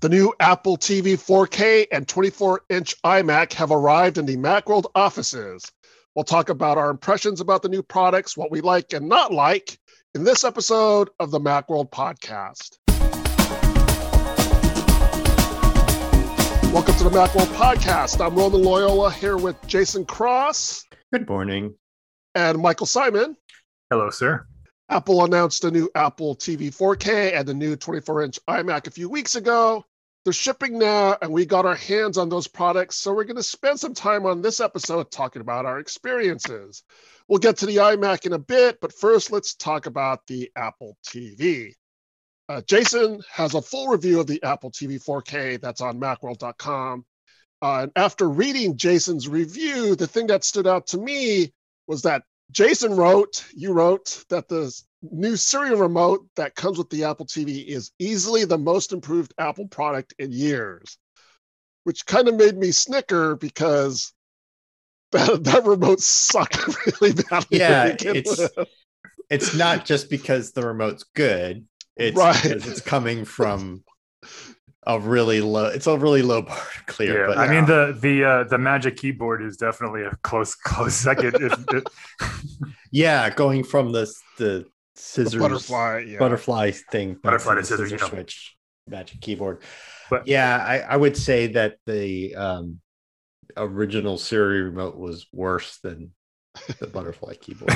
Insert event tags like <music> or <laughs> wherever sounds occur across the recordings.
The new Apple TV 4K and 24 inch iMac have arrived in the Macworld offices. We'll talk about our impressions about the new products, what we like and not like, in this episode of the Macworld podcast. Welcome to the Macworld podcast. I'm Roman Loyola here with Jason Cross. Good morning. And Michael Simon. Hello, sir. Apple announced a new Apple TV 4K and the new 24 inch iMac a few weeks ago. They're shipping now, and we got our hands on those products. So we're going to spend some time on this episode talking about our experiences. We'll get to the iMac in a bit, but first, let's talk about the Apple TV. Uh, Jason has a full review of the Apple TV 4K that's on macworld.com. Uh, and after reading Jason's review, the thing that stood out to me was that Jason wrote, you wrote that the new Siri remote that comes with the Apple TV is easily the most improved Apple product in years, which kind of made me snicker because <laughs> that, that remote sucked <laughs> really badly. Yeah, it's with. it's not just because the remote's good. It's right. because it's coming from a really low it's a really low <laughs> bar to clear yeah, but i yeah. mean the the uh the magic keyboard is definitely a close close second yeah going from the the scissors. Butterfly yeah. butterfly thing. Butterfly to scissors scissor switch magic keyboard. But yeah I, I would say that the um original siri remote was worse than the <laughs> butterfly keyboard.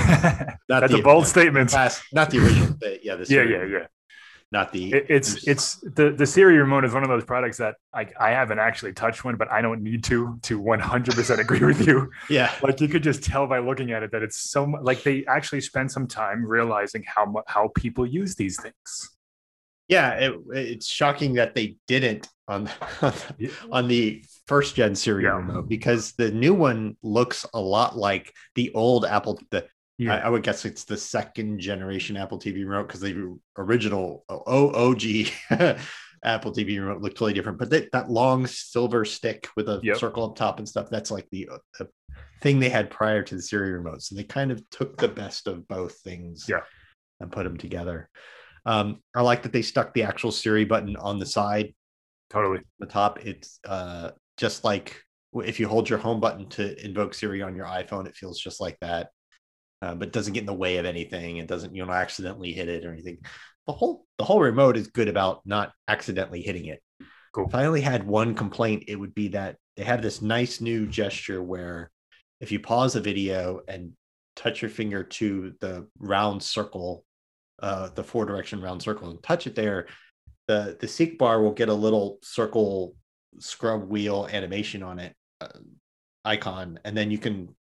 Not that's the, a bold statement. past, not the original but yeah the yeah yeah yeah not the it, it's it's the the Siri remote is one of those products that I I haven't actually touched one, but I don't need to to 100% <laughs> agree with you. Yeah, like you could just tell by looking at it that it's so like they actually spend some time realizing how how people use these things. Yeah, it, it's shocking that they didn't on <laughs> on the first gen Siri yeah. remote because the new one looks a lot like the old Apple the yeah. I, I, would guess it's the second generation Apple TV remote because the original OOG <laughs> Apple TV remote looked totally different. But they, that long silver stick with a yep. circle up top and stuff, that's like the, the, thing they had prior to the Siri remote. So they kind of took the best of both things yeah. and put them together. Um, I like that they stuck the actual Siri button on the side. Totally. The top. It's uh, just like if you hold your home button to invoke Siri on your iPhone, it feels just like that uh, but doesn't get in the way of anything. It doesn't, you know, accidentally hit it or anything. The whole the whole remote is good about not accidentally hitting it. Cool. If I only had one complaint, it would be that they have this nice new gesture where if you pause a video and touch your finger to the round circle, uh, the four direction round circle, and touch it there, the the seek bar will get a little circle scrub wheel animation on it uh, icon, and then you can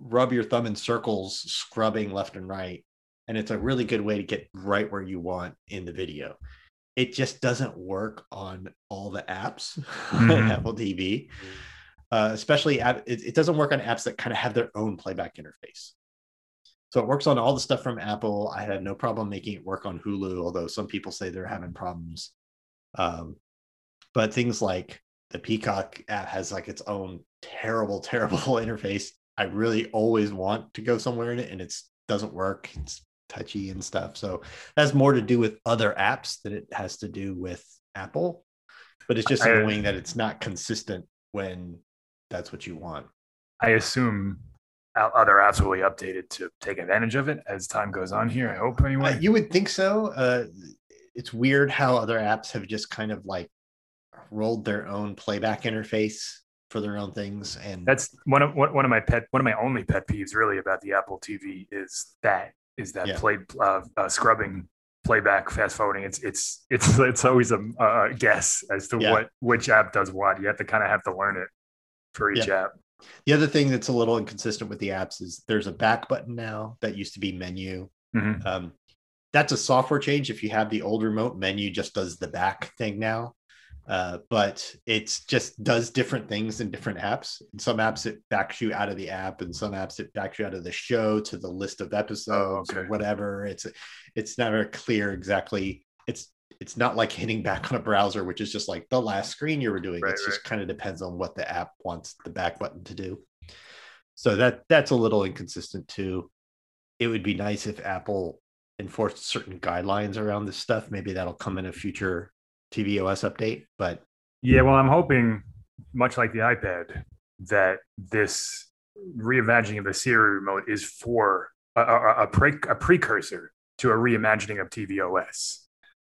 rub your thumb in circles, scrubbing left and right. And it's a really good way to get right where you want in the video. It just doesn't work on all the apps <laughs> mm-hmm. on Apple TV, uh, especially it, it doesn't work on apps that kind of have their own playback interface. So it works on all the stuff from Apple. I had no problem making it work on Hulu, although some people say they're having problems. Um, but things like the Peacock app has like its own terrible, <laughs> terrible interface I really always want to go somewhere in it and it doesn't work. It's touchy and stuff. So that's more to do with other apps than it has to do with Apple. But it's just annoying that it's not consistent when that's what you want. I assume other apps will be updated to take advantage of it as time goes on here. I hope anyway. Uh, you would think so. Uh, it's weird how other apps have just kind of like rolled their own playback interface for their own things and that's one of one of my pet one of my only pet peeves really about the apple tv is that is that yeah. play uh, uh, scrubbing playback fast forwarding it's it's it's <laughs> it's always a, a guess as to yeah. what which app does what you have to kind of have to learn it for each yeah. app the other thing that's a little inconsistent with the apps is there's a back button now that used to be menu mm-hmm. um, that's a software change if you have the old remote menu just does the back thing now uh, but it just does different things in different apps. In some apps, it backs you out of the app, and some apps it backs you out of the show to the list of episodes oh, okay. or whatever. It's it's never clear exactly. It's it's not like hitting back on a browser, which is just like the last screen you were doing. Right, it just kind of depends on what the app wants the back button to do. So that that's a little inconsistent too. It would be nice if Apple enforced certain guidelines around this stuff. Maybe that'll come in a future tvOS update, but yeah, well, I'm hoping, much like the iPad, that this reimagining of the Siri remote is for a, a, a, pre- a precursor to a reimagining of tvOS.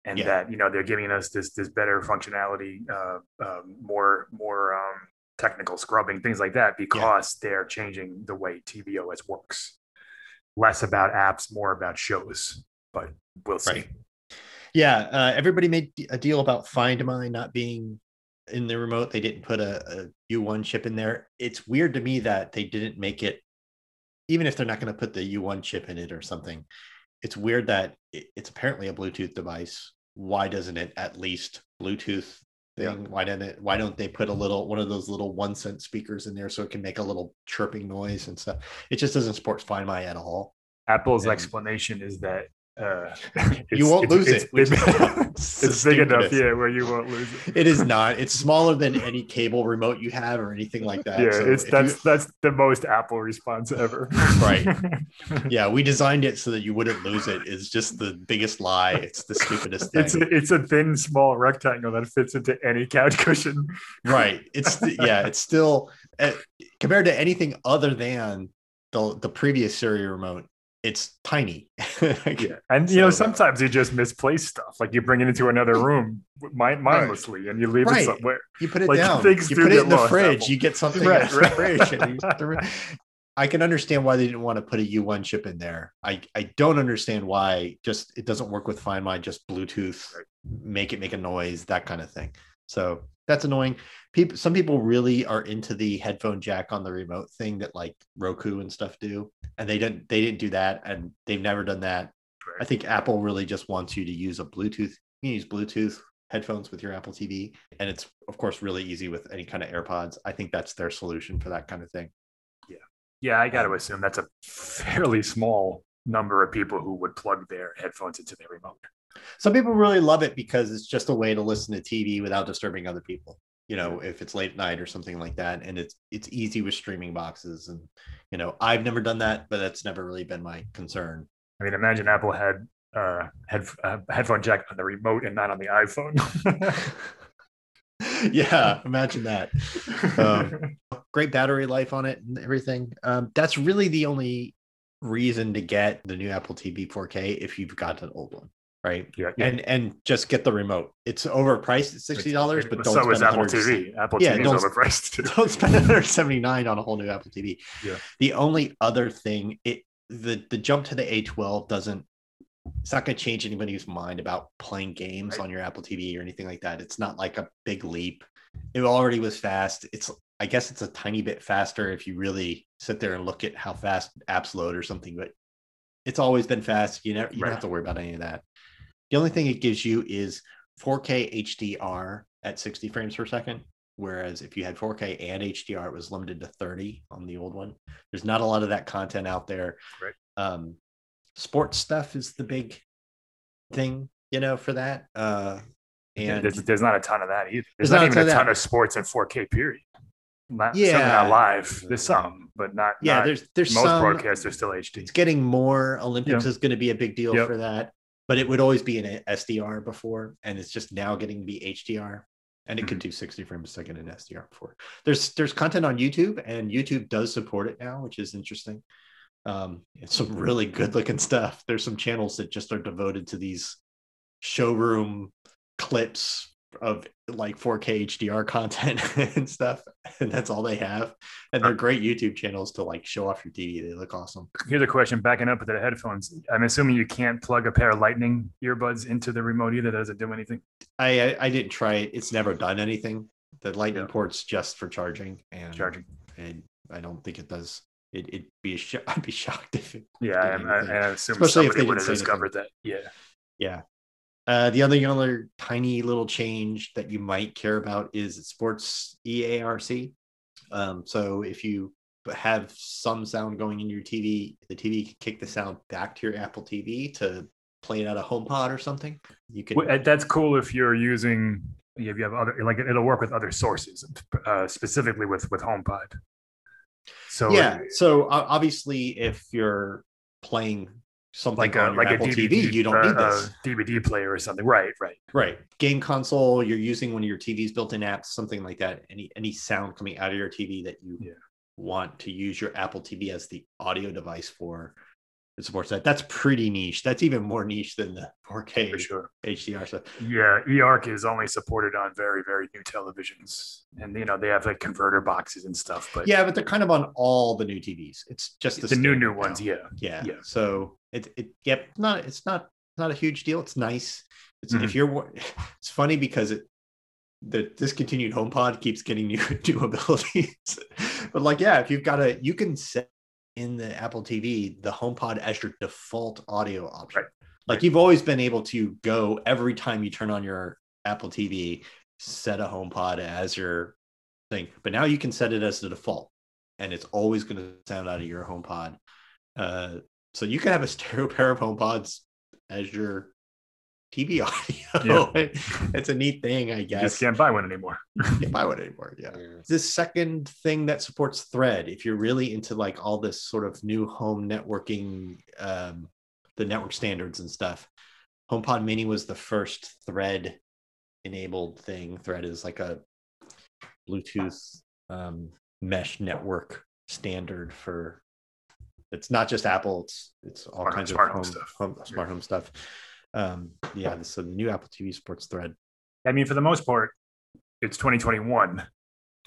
And yeah. that you know they're giving us this this better functionality, uh, uh, more more um, technical scrubbing, things like that, because yeah. they're changing the way tvOS works. Less about apps, more about shows. But we'll see. Right. Yeah, uh, everybody made a deal about Find My not being in the remote. They didn't put a a U1 chip in there. It's weird to me that they didn't make it, even if they're not going to put the U1 chip in it or something. It's weird that it's apparently a Bluetooth device. Why doesn't it at least Bluetooth thing? Yeah. Why didn't it? Why don't they put a little one of those little one cent speakers in there so it can make a little chirping noise and stuff? It just doesn't support Find My at all. Apple's and, explanation is that uh, you won't lose it's, it. It's, <laughs> it's big enough, yeah, where you won't lose it. It is not. It's smaller than any cable remote you have or anything like that. Yeah, so it's that's you, that's the most Apple response ever. right. <laughs> Yeah, we designed it so that you wouldn't lose it. It's just the biggest lie. It's the stupidest thing. <laughs> It's a, it's a thin, small rectangle that fits into any couch cushion. right. It's yeah. It's still uh, compared to anything other than the the previous Siri remote it's tiny. <laughs> yeah. And you know, sometimes you just misplace stuff. Like you bring it into another room mind- mindlessly right. and you leave right. it somewhere. You put it like, down. You put it in the fridge. Apple. You get something right, right. the fridge. <laughs> I can understand why they didn't want to put a U1 chip in there. I, I don't understand why just it doesn't work with Find My, just Bluetooth, make it make a noise, that kind of thing. So that's annoying. People, some people really are into the headphone jack on the remote thing that like Roku and stuff do, and they didn't they didn't do that, and they've never done that. I think Apple really just wants you to use a Bluetooth. You can use Bluetooth headphones with your Apple TV, and it's of course really easy with any kind of AirPods. I think that's their solution for that kind of thing. Yeah, yeah, I got to um, assume that's a fairly small number of people who would plug their headphones into their remote. Some people really love it because it's just a way to listen to TV without disturbing other people. You know, if it's late night or something like that, and it's it's easy with streaming boxes. And you know, I've never done that, but that's never really been my concern. I mean, imagine Apple had uh, head uh, headphone jack on the remote and not on the iPhone. <laughs> yeah, imagine that. Um, <laughs> great battery life on it and everything. Um, that's really the only reason to get the new Apple TV 4K if you've got an old one right? Yeah, yeah, and and just get the remote. It's overpriced at sixty dollars, but don't so spend is Apple TV. Apple yeah, TV is overpriced. Too. Don't spend one hundred <laughs> seventy nine on a whole new Apple TV. Yeah. The only other thing, it the the jump to the A twelve doesn't. It's not going to change anybody's mind about playing games right. on your Apple TV or anything like that. It's not like a big leap. It already was fast. It's I guess it's a tiny bit faster if you really sit there and look at how fast apps load or something, but it's always been fast. You never you right. don't have to worry about any of that. The only thing it gives you is 4K HDR at 60 frames per second. Whereas if you had 4K and HDR, it was limited to 30 on the old one. There's not a lot of that content out there. Right. Um, sports stuff is the big thing, you know, for that. Uh, and there's, there's not a ton of that either. There's, there's not, not, even a ton of, of sports in 4K. Period. Not, yeah, not live. There's some, but not. Yeah, not, there's there's most some, broadcasts are still HD. It's getting more. Olympics yeah. is going to be a big deal yep. for that but it would always be an SDR before, and it's just now getting to be HDR, and it mm-hmm. could do 60 frames a second in SDR before. There's there's content on YouTube, and YouTube does support it now, which is interesting. Um, it's some really good looking stuff. There's some channels that just are devoted to these showroom clips of like 4K HDR content <laughs> and stuff, and that's all they have. And they're great YouTube channels to like show off your TV. They look awesome. Here's a question: backing up with the headphones, I'm assuming you can't plug a pair of Lightning earbuds into the remote either. Does it do anything? I I, I didn't try it. It's never done anything. The Lightning yeah. port's just for charging and charging, and I don't think it does. It, would be a sh- <laughs> I'd be shocked if it. Yeah, I, I, I assume especially if they would have discovered anything. that. Yeah, yeah. Uh, the other other tiny little change that you might care about is sports EARC. Um, so if you have some sound going in your TV, the TV can kick the sound back to your Apple TV to play it out of HomePod or something. You can. Well, that's cool if you're using. If you have other, like it'll work with other sources, uh, specifically with with HomePod. So yeah, so obviously, if you're playing something like on a like Apple a DVD, TV, you don't need uh, this. uh, DVD player or something. Right, right. Right. Game console, you're using one of your TV's built-in apps, something like that. Any any sound coming out of your TV that you Yeah. want to use your Apple TV as the audio device for. It supports that. That's pretty niche. That's even more niche than the 4K For sure. HDR stuff. Yeah, eARC is only supported on very, very new televisions, and you know they have like converter boxes and stuff. But Yeah, but they're kind of on all the new TVs. It's just the, the new new ones, yeah, Yeah. Yeah. So it it yep, not it's not not a huge deal. It's nice. It's Mhm. if you're <laughs> it's funny because it the discontinued HomePod keeps getting new <laughs> new abilities. but like yeah, if you've got a you can set in the Apple TV the HomePod as your default audio option. Right. Like Right. you've always been able to go every time you turn on your Apple TV, set a HomePod as your thing. But now you can set it as the default, and it's always going to sound out of your HomePod. Uh, so you can have a <laughs> stereo pair of HomePods as your TV <laughs> audio. it's a neat thing, I you guess. just can't buy one anymore. Can't buy one anymore. Yeah. This second thing that supports Thread, if you're really into like all this sort of new home networking, um, the network standards and stuff, HomePod Mini was the first Thread enabled thing. Thread is like a Bluetooth um, mesh network standard for. It's not just Apple. It's it's all Smart- kinds smart of home home, stuff. home smart home stuff. Um, yeah, so the new Apple TV supports Thread. I mean, for the most part, it's 2021.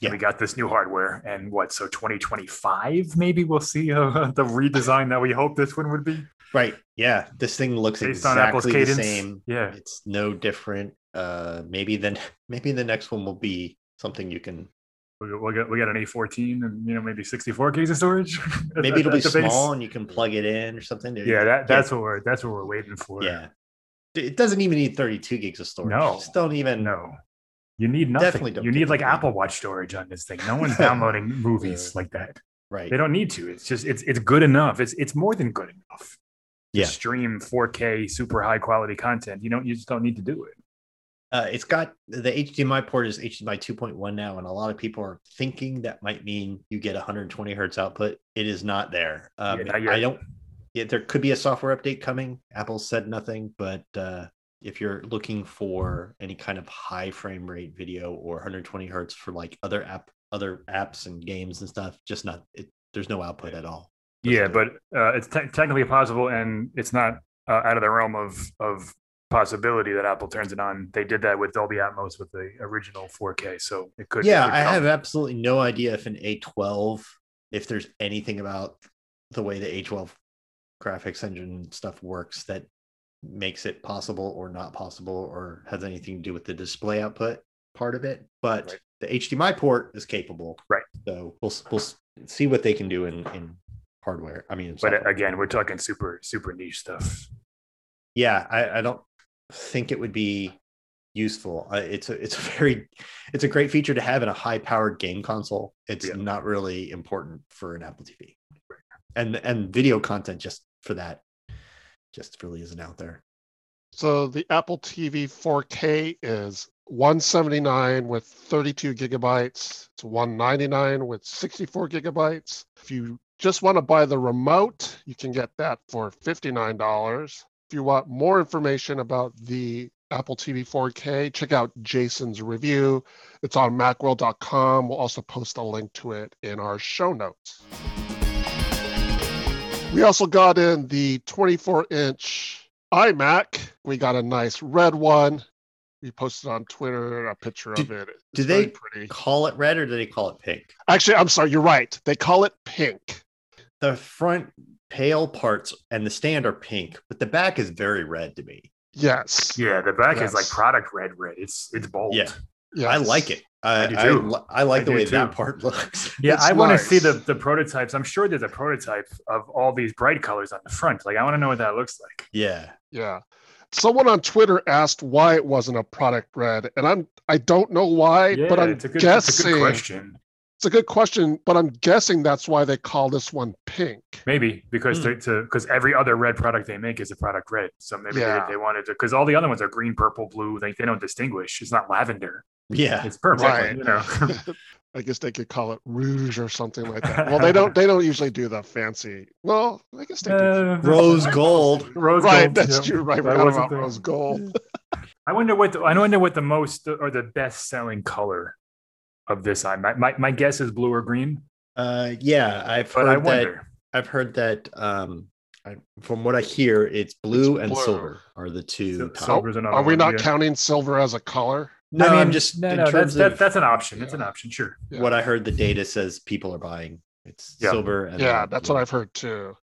Yeah. We got this new hardware, and what? So 2025, maybe we'll see uh, <laughs> the redesign that we hope this one would be Right. Yeah. This thing looks based on Apple's exactly the same. Yeah, It's no different. Uh, maybe then <laughs> maybe the next one will be something you can. we we got we got an A14 and you know maybe 64 gigs of storage. <laughs> Maybe it'll be the base. small and you can plug it in or something. Yeah, that, that's what we're that's what we're waiting for. yeah. It doesn't even need 32 gigs of storage. No. Just don't even. No. You need nothing. Definitely don't you need like. Apple Watch storage on this thing. No <laughs> one's downloading movies like that. Right. They don't need to. It's just it's it's good enough. It's it's more than good enough. Yeah. stream 4K super high quality content. You don't you just don't need to do it. Uh, it's got the HDMI port is HDMI 2.1 now, and a lot of people are thinking that might mean you get 120 hertz output. It is not there. Um, Yeah, not. I don't. Yeah, there could be a software update coming. Apple said nothing, but uh, if you're looking for any kind of high frame rate video or 120 hertz for like other app, other apps and games and stuff, just not. It, there's no output at all. Yeah, Doesn't but uh, it's te- technically possible, and it's not uh, out of the realm of of possibility that Apple turns it on. They did that with Dolby Atmos with the original 4K, so it could. it yeah could i have absolutely no idea if an a12 if there's anything about the way the a12 graphics engine stuff works that makes it possible or not possible or has anything to do with the display output part of it but Right. the hdmi port is capable Right. so we'll, we'll see what they can do in in hardware i mean But uh, again, we're talking super super niche stuff. yeah I, I don't think it would be useful uh, it's a it's a very it's a great feature to have in a high powered game console it's Yeah. not really important for an apple tv and and video content just for that just really isn't out there So the Apple TV 4K is 179 with 32 gigabytes. It's 199 with 64 gigabytes. If you just want to buy the remote, you can get that for $59. If you want more information about the Apple TV 4K, check out Jason's review. It's on macworld.com. We'll also post a link to it in our show notes. We also got in the 24 inch iMac. We got a nice red one. We posted on Twitter a picture Do- of it. It's do they- pretty? call it red or do they call it pink Actually, I'm sorry, you're right. They call it pink. the front pale parts and the stand are pink but the back is very red to me Yes. Yeah, the back is like product red red. It's it's bold. Yeah. Yes. i like it i, I do I, too. li- I like I the way too. that part <laughs> looks Yeah, It's I want to see the the prototypes. I'm sure there's a prototype of all these bright colors on the front. Like I want to know what that looks like. yeah Yeah. Someone on Twitter asked why it wasn't a product red, and I'm I don't know why, Yeah, but I'm it's a good, it's a good question. it's a good question, but I'm guessing that's why they call this one pink. Maybe because hmm. to to because every other red product they make is a product red. So maybe Yeah. they, they wanted to because all the other ones are green, purple, blue. They they don't distinguish. It's not lavender. Yeah It's purple. Right. You know. <laughs> I guess they could call it rouge or something like that. Well, they don't. <laughs> They don't usually do the fancy. Well, I guess they do. Uh, Rose gold. Rose right, gold, that's yeah. true. Right, That forgot wasn't about rose gold. <laughs> I wonder what the, I wonder what the most or the best selling color of this eye. My, my my guess is blue or green, Uh, yeah, I've but heard I that. I've heard that. Um, I, from what I hear, it's blue It's and blue. silver are the two. Sil- top. silver's Are we not yeah. counting silver as a color? No, I I mean, am just no, in no. That's terms that, of that's an option. That's an option. Sure. Yeah. what I heard. The data says people are buying. It's Yeah. silver and Yeah, then that's blue. what I've heard too.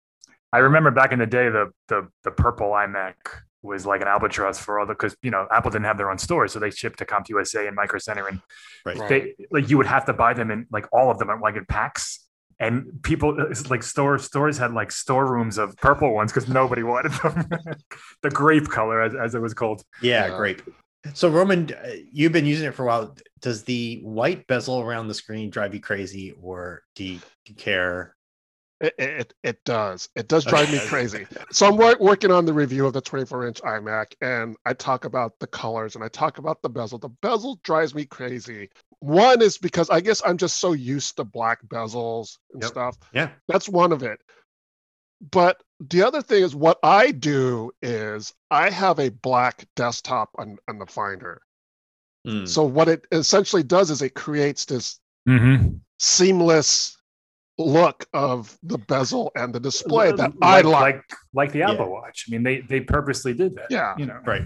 I remember back in the day, the the the purple iMac was like an albatross for all the because you know Apple didn't have their own stores, so they shipped to CompUSA and Micro Center, and Right. Right. they like you would have to buy them in like all of them like in packs. And people uh, like store stores had like storerooms of purple ones because nobody wanted them. <laughs> the grape color, as, as it was called. Yeah, Yeah. great. So Roman, uh, you've been using it for a while. Does the white bezel around the screen drive you crazy, or do you, care? It, it it does. It does drive me crazy. So I'm working on the review of the 24 inch iMac, and I talk about the colors and I talk about the bezel. The bezel drives me crazy. One is because I guess I'm just so used to black bezels and Yep. stuff. Yeah. That's one of it. But the other thing is what I do is I have a black desktop on, on the Finder. Mm, So what it essentially does is it creates this Mm-hmm. seamless look of the bezel and the display that I like, like. like like the Yeah. Apple Watch. I mean, they they purposely did that. Yeah. you know, right.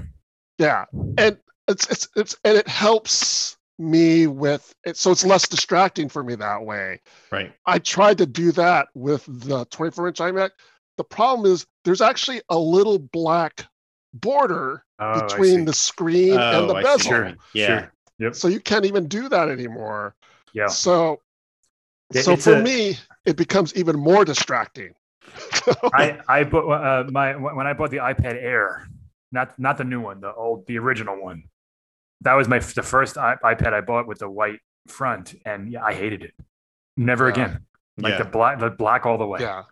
Yeah, and it's it's it's and it helps me with it, so it's less distracting for me that way. Right. I tried to do that with the 24 inch iMac. The problem is there's actually a little black border Oh, between the screen and the Oh, I bezel, Sure. Yeah. sure. Yep. so you can't even do that anymore. Yeah. So, Yeah, so for a- me, it becomes even more distracting. <laughs> I I bought uh, my when I bought the iPad Air, not not the new one, the old the original one. That was my the first iPad I bought with the white front, and yeah, I hated it. Never Yeah. again. Like Yeah. the black the black all the way. yeah,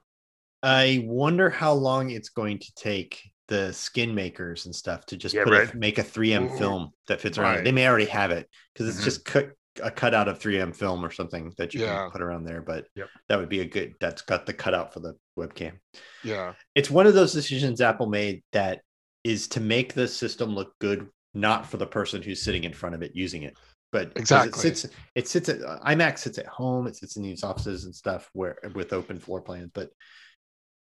I wonder how long it's going to take the skin makers and stuff to just Yeah, put right. a, make a 3M Mhm. film that fits around. it. Right. They may already have it because it's Mhm. just cut a cutout of 3M film or something that you Yeah. can put around there. But Yep. that would be a good. That's got the cutout for the webcam. yeah, It's one of those decisions Apple made that is to make the system look good, not for the person who's sitting in front of it using it. But Exactly. it sits, it sits at iMac sits at home, it sits in these offices and stuff where with open floor plans, but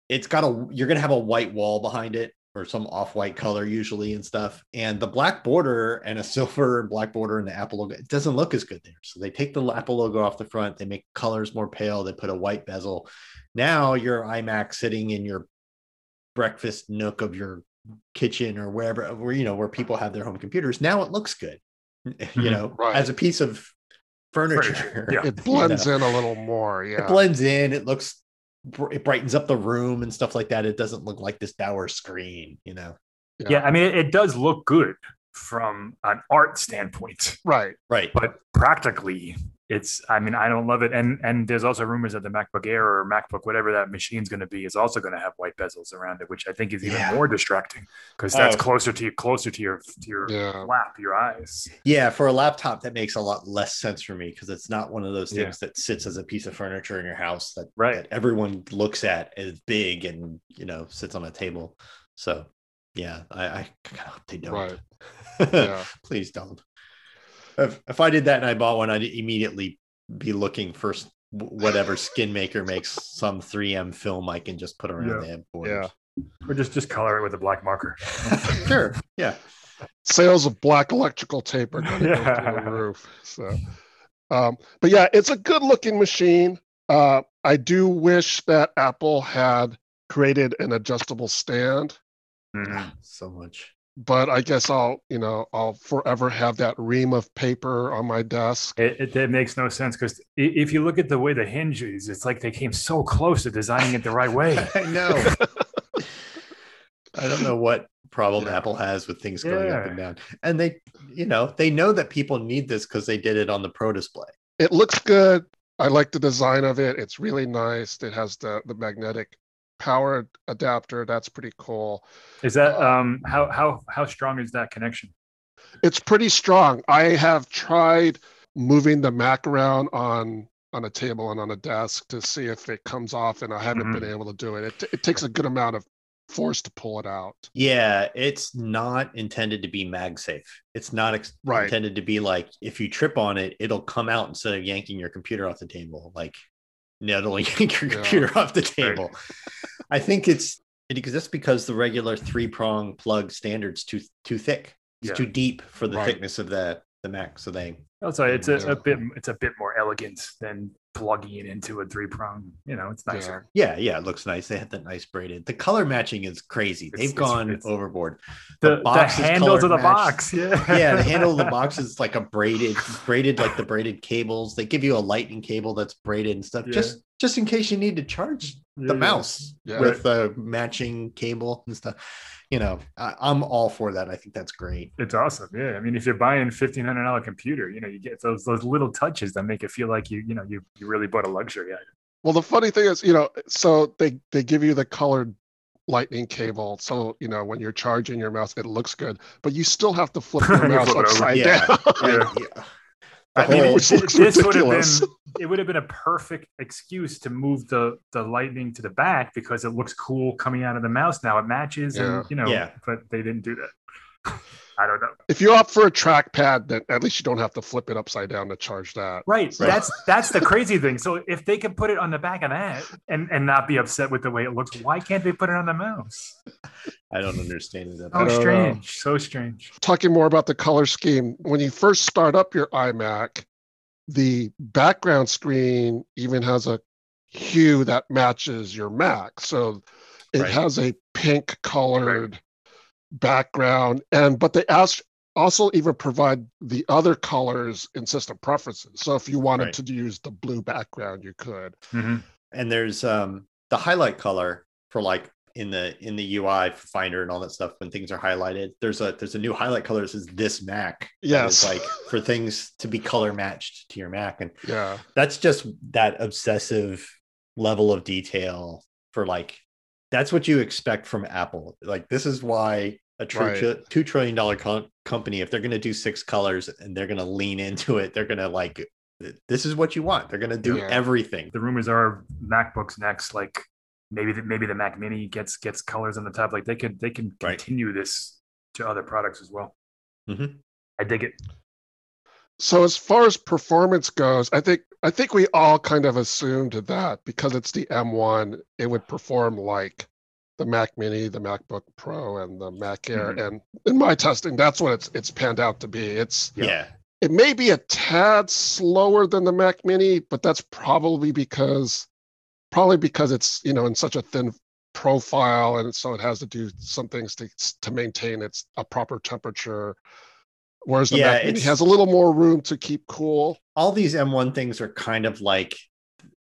it's got a you're gonna have a white wall behind it or some off-white color usually and stuff. And the black border and a <laughs> silver and black border and the Apple logo, it doesn't look as good there. So they take the Apple logo off the front, they make colors more pale, they put a white bezel. Now your iMac sitting in your breakfast nook of your kitchen or wherever where you know where people have their home computers. Now it looks good. <laughs> You mm-hmm. know, Right. as a piece of furniture. Furniture, <laughs> yeah. it you blends know. in a little more. Yeah, It blends in. It looks, br- it brightens up the room and stuff like that. It doesn't look like this dour screen, you know? Yeah, I mean, it, it does look good from an art standpoint, right. Right. but practically, it's. I mean, I don't love it, and and there's also rumors that the MacBook Air or MacBook, whatever that machine's going to be, is also going to have white bezels around it, which I think is even Yeah. more distracting because that's Oh. closer to you, closer to your to your Yeah. lap, your eyes. Yeah. For a laptop, that makes a lot less sense for me because it's not one of those Yeah. things that sits as a piece of furniture in your house that, Right. that everyone looks at as big and, you know, sits on a table. So, yeah, I, I kind of hope they don't. Right. <laughs> Yeah. Please don't. If, if I did that and I bought one, I'd immediately be looking for whatever skin maker makes some 3M film I can just put around Yeah. the head borders. Or just just color it with a black marker. <laughs> <laughs> sure. Yeah. Sales of black electrical tape are going to go through the roof. So, um, but yeah, it's a good looking machine. Uh, I do wish that Apple had created an adjustable stand, Mhm. So much. But I guess I'll, you know, I'll forever have that ream of paper on my desk. It, it, that makes no sense because if you look at the way the hinge is, it's like they came so close to designing it the right way. <laughs> I know. I don't know what problem Yeah. Apple has with things going up and down. And they, you know, they know that people need this because they did it on the Pro display. It looks good. I like the design of it. It's really nice. It has the the magnetic power adapter. That's pretty cool. Is that Uh, um how how how strong is that connection? It's pretty strong. I have tried moving the Mac around on on a table and on a desk to see if it comes off, and I haven't Mhm. been able to do it. It, it takes a good amount of force to pull it out. Yeah, it's not intended to be MagSafe. It's not ex- Right. intended to be like if you trip on it, it'll come out instead of yanking your computer off the table. Like, yank <laughs> your Yeah. computer off the table. I think it's it exists because the regular three prong plug standard's too too thick. It's Yeah. too deep for the Right. thickness of the the Mac. So they Oh, also, it's a, a bit it's a bit more elegant than plugging it into a three prong. You know, it's nicer. yeah yeah it looks nice. They had that nice braided. The color matching is crazy. It's- They've it's- gone it's- overboard. The, the, box is handles of the matched. box, yeah, yeah, the handle of the box <laughs> is like a braided, braided like the braided cables. They give you a lightning cable that's braided and stuff, Yeah. just just in case you need to charge the Yeah. mouse Yeah. with the matching cable and stuff. You know, I, I'm all for that. I think that's great. It's awesome. Yeah. I mean, if you're buying fifteen hundred dollar computer, you know, you get those those little touches that make it feel like you, you know, you you really bought a luxury item. Well, the funny thing is, you know, so they they give you the colored lightning cable, so you know when you're charging your mouse, it looks good, but you still have to flip <laughs> your mouse flip it over. upside Yeah. down. Yeah. <laughs> Yeah. I The mean, whole- it, Which looks this would have been <laughs> it would have been a perfect excuse to move the the lightning to the back because it looks cool coming out of the mouse now. It matches, Yeah. and you know, Yeah. but they didn't do that. I don't know. if you opt for a trackpad, then at least you don't have to flip it upside down to charge that. Right. Right. That's that's the crazy thing. So if they could put it on the back of that and and not be upset with the way it looks, why can't they put it on the mouse? I don't understand it. at So all. don't know. strange. So strange. Talking more about the color scheme, when you first start up your iMac, the background screen even has a hue that matches your Mac. So it Right. has a pink colored background and but they ask also even provide the other colors in system preferences. So if you wanted Right. to use the blue background, you could. Mhm. and there's um the highlight color for like in the in the UI Finder and all that stuff when things are highlighted. There's a there's a new highlight color that says this Mac. Yes. like for things to be color matched to your Mac, and Yeah. that's just that obsessive level of detail for like that's what you expect from Apple. Like this is why a tr- Right. two trillion dollar co- company, if they're going to do six colors and they're going to lean into it, they're going to like this is what you want. They're going to do Yeah. everything. The rumors are MacBooks next, like maybe the, maybe the Mac Mini gets gets colors on the top. Like they could they can Right. continue this to other products as well. Mhm. I dig it. So as far as performance goes, I think I think we all kind of assumed that because it's the M1, it would perform like the Mac Mini, the MacBook Pro, and the Mac Air. Mhm. And in my testing, that's what it's it's panned out to be. It's Yeah. yeah. it may be a tad slower than the Mac Mini, but that's probably because probably because it's you know in such a thin profile, and so it has to do some things to to maintain its a proper temperature. Whereas the Yeah, Mac Mini has a little more room to keep cool. all these M1 things are kind of like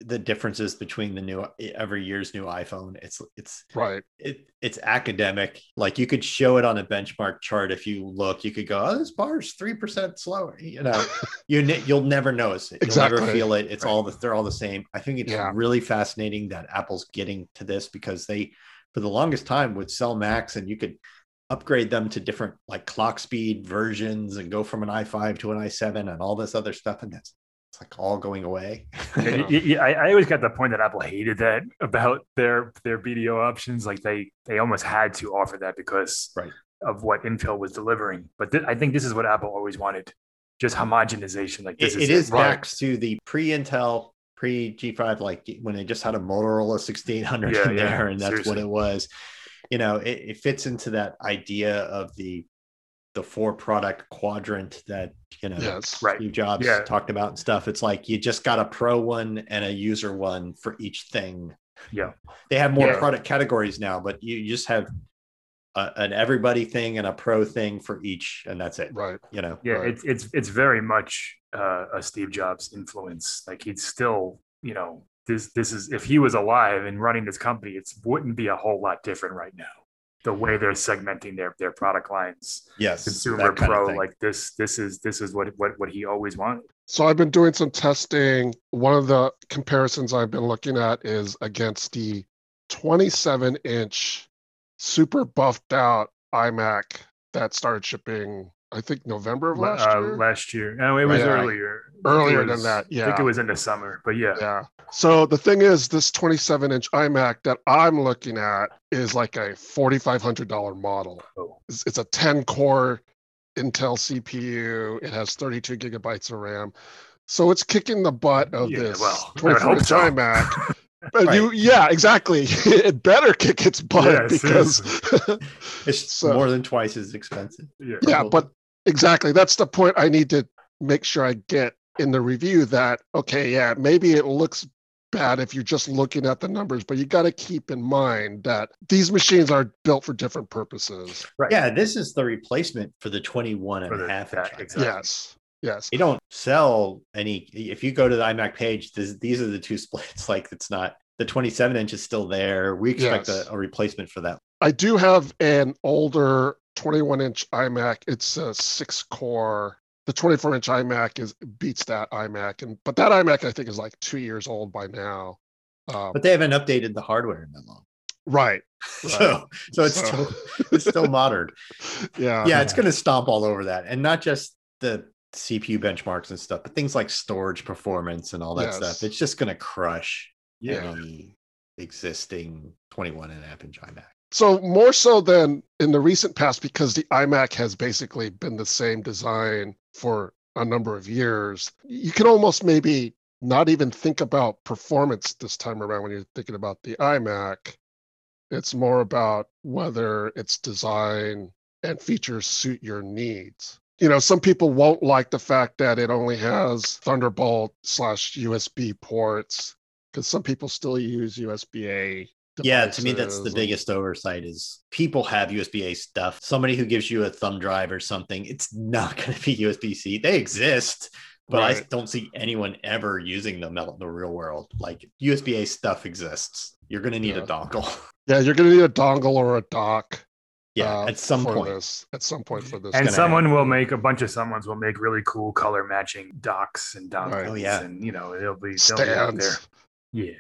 the differences between the new every year's new iPhone. It's it's Right. it it's academic. Like you could show it on a benchmark chart if you look. You could go, "Oh, this bar's three percent slower." You know, <laughs> you you'll never notice it. You'll Exactly. never feel it. It's all the they're all the same. I think it's Yeah. really fascinating that Apple's getting to this because they, for the longest time, would sell Macs and you could upgrade them to different like clock speed versions and go from an i5 to an i7 and all this other stuff, and that's it's like all going away. <laughs> Yeah, y- y- I, I always got the point that Apple hated that about their their BTO options. Like they they almost had to offer that because Right. of what Intel was delivering. But th- I think this is what Apple always wanted, just homogenization. Like this it, is it is Right. back to the pre-Intel, pre-G5, like when they just had a Motorola 1600 Yeah, in yeah, there, and that's seriously. what it was. You know, it, it fits into that idea of the the four product quadrant that you know Yes. Right. Steve Jobs Yeah. talked about and stuff. It's like you just got a pro one and a user one for each thing. Yeah. They have more Yeah. product categories now, but you just have a, an everybody thing and a pro thing for each, and that's it. Right. You know, Yeah, Right. it's it's it's very much uh, a Steve Jobs influence. Like he's still, you know, this this is if he was alive and running this company, it wouldn't be a whole lot different right now. The way they're segmenting their their product lines, yes, consumer that kind of pro, like this this is this is what what what he always wanted. So I've been doing some testing. One of the comparisons I've been looking at is against the 27 inch super buffed out iMac that started shipping I think November of last uh, year. last year. No, it was Yeah. earlier. I think it Earlier than was- that, I think yeah. it was in the summer, but yeah. Yeah. So the thing is, this 27 inch iMac that I'm looking at is like a $4,500 model. Oh. It's, it's a 10 core Intel CPU. It has 32 gigabytes of RAM. So it's kicking the butt of Yeah, this well, I would 24 hope inch so. iMac. <laughs> But you, yeah, exactly. <laughs> it better kick its butt Yes, because, <laughs> It's So- more than twice as expensive. Yeah. yeah, Probably. but exactly. That's the point I need to make sure I get in the review that, okay, yeah, maybe it looks bad if you're just looking at the numbers, but you got to keep in mind that these machines are built for different purposes. Right. Yeah, this is the replacement for the 21 and For a half that- exactly. Yes. Yes. They don't sell any. If you go to the iMac page, this, these are the two <laughs> splits. Like it's not the 27 inch is still there. We expect Yes. a, a replacement for that. I do have an older 21 inch iMac. It's a six core. The 24 inch iMac is beats that iMac, and but that iMac I think is like two years old by now. Um, But they haven't updated the hardware in that long. right. <laughs> So, so it's So- still it's still modern. <laughs> Yeah. yeah, it's Yeah. going to stomp all over that, and not just the CPU benchmarks and stuff, but things like storage performance and all that Yes. stuff. It's just going to crush Yeah. any existing 21 and a half inch iMac. So more so than in the recent past, because the iMac has basically been the same design for a number of years, you can almost maybe not even think about performance this time around when you're thinking about the iMac. It's more about whether its design and features suit your needs. You know, some people won't like the fact that it only has Thunderbolt slash USB ports because some people still use USB A. Yeah, to me, that's the biggest oversight is people have USB A stuff. Somebody who gives you a thumb drive or something, it's not <laughs> going to be USB C. They exist, but I don't see anyone ever using them out in the real world. Like USB A stuff exists. You're going to need Yeah. a dongle. <laughs> Yeah, you're going to need a dongle or a dock. Yeah, uh, at some for point. This, at some point for this. And gonna someone will make a bunch of someone's will make really cool color matching docks and dongles. Right. Oh, yeah. And you know, it'll be, they'll out there. stands, Yeah.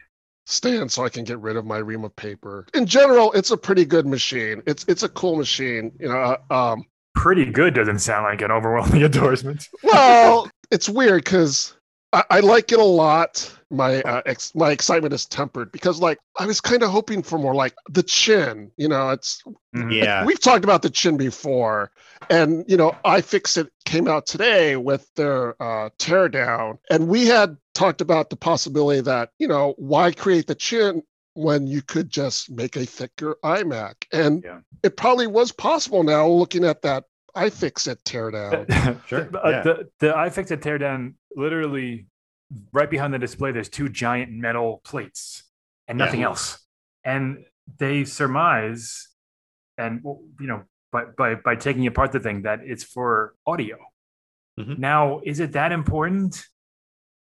stand, so I can get rid of my ream of paper. In general, it's a pretty good machine. It's it's a cool machine. You know, uh, um, Pretty good doesn't sound like an overwhelming <laughs> endorsement. well, it's weird because I, I like it a lot. My uh, ex, my excitement is tempered because, like, I was kind of hoping for more, like the chin. You know, it's Mhm. Yeah. we've talked about the chin before and you know iFixit came out today with their uh, teardown and we had talked about the possibility that you know why create the chin when you could just make a thicker iMac and Yeah. it probably was possible now looking at that iFixit teardown <laughs> <laughs> Sure, The, uh, yeah. the, the iFixit teardown, literally right behind the display, there's two giant metal plates and nothing else. And they surmise, and you know, by, by, by taking apart the thing, that it's for audio. Mhm. Now, is it that important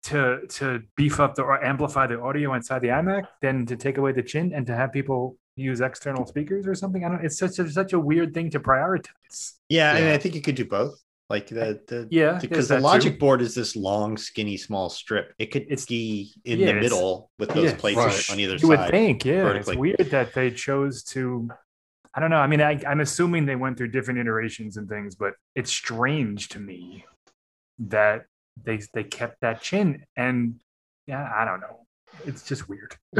to to beef up the or amplify the audio inside the iMac than to take away the chin and to have people use external speakers or something? I don't. It's such a such a weird thing to prioritize. Yeah, I mean, I think you could do both. Like the the Yeah, because the logic too. board is this long, skinny, small strip. It could It's- be in yeah, the middle with those yeah, plates right. on either side. You would think, yeah. vertically. It's weird that they chose to. I don't know. I mean, I, I'm assuming they went through different iterations and things, but it's strange to me that they they kept that chin. And yeah, I don't know. It's just weird. <laughs>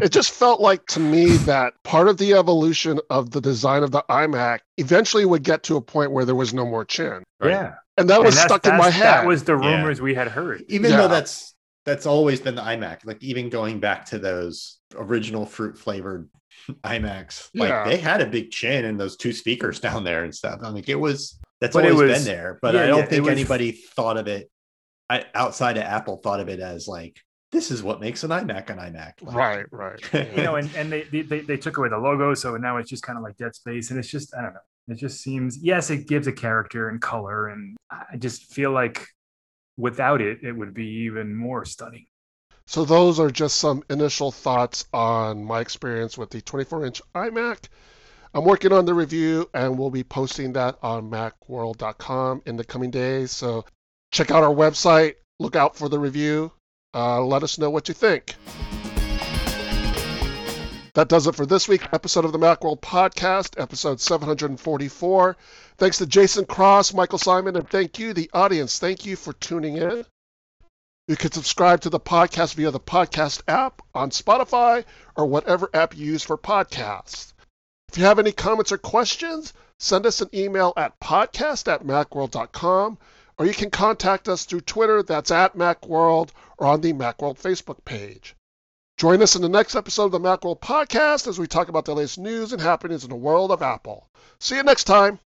it just felt like to me that part of the evolution of the design of the iMac eventually would get to a point where there was no more chin Right. Yeah, and that was that's- stuck in my head That was the Yeah. rumors we had heard. even Yeah. though that's that's always been the iMac. Like even going back to those original fruit flavored <laughs> iMacs, like Yeah. they had a big chin and those two speakers <laughs> down there and stuff. I mean, it was that's But it always was- been there. But yeah, I don't yeah, think was- anybody thought of it I, outside of Apple thought of it as like this is what makes an iMac an iMac. Like, right right <laughs> you know, and, and they, they they they took away the logo, so now it's just kind of like Dead Space, and it's just I don't know. It just seems yes, it gives a character and color, and I just feel like without it, it would be even more stunning. So those are just some initial thoughts on my experience with the 24-inch iMac. I'm working on the review and we'll be posting that on macworld.com in the coming days. So check out our website, look out for the review, uh, let us know what you think. That does it for this week's episode of the Macworld Podcast, episode 744. Thanks to Jason Cross, Michael Simon, and thank you, the audience. Thank you for tuning in. You can subscribe to the podcast via the podcast app on Spotify or whatever app you use for podcasts. If you have any comments or questions, send us an email at podcast at macworld.com or you can contact us through Twitter, that's at Macworld, or on the Macworld Facebook page. Join us in the next episode of the Macworld Podcast as we talk about the latest news and happenings in the world of Apple. See you next time.